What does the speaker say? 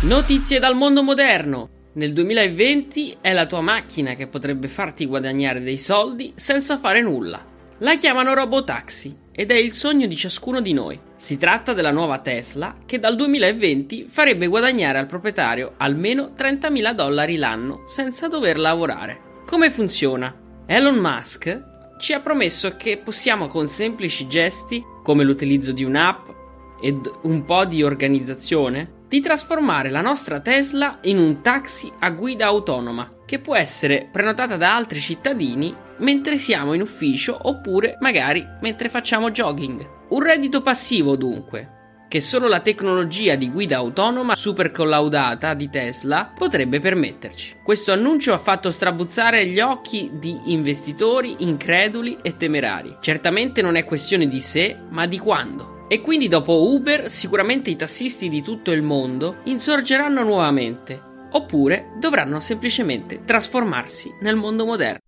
Notizie dal mondo moderno. Nel 2020 è la tua macchina che potrebbe farti guadagnare dei soldi senza fare nulla. La chiamano Robotaxi ed è il sogno di ciascuno di noi. Si tratta della nuova Tesla che dal 2020 farebbe guadagnare al proprietario almeno 30.000 dollari l'anno senza dover lavorare. Come funziona? Elon Musk ci ha promesso che possiamo con semplici gesti, come l'utilizzo di un'app ed un po' di organizzazione, di trasformare la nostra Tesla in un taxi a guida autonoma che può essere prenotata da altri cittadini mentre siamo in ufficio oppure magari mentre facciamo jogging. Un reddito passivo dunque, che solo la tecnologia di guida autonoma super collaudata di Tesla potrebbe permetterci. Questo annuncio ha fatto strabuzzare gli occhi di investitori increduli e temerari. Certamente non è questione di se, ma di quando. E quindi dopo Uber sicuramente i tassisti di tutto il mondo insorgeranno nuovamente, oppure dovranno semplicemente trasformarsi nel mondo moderno.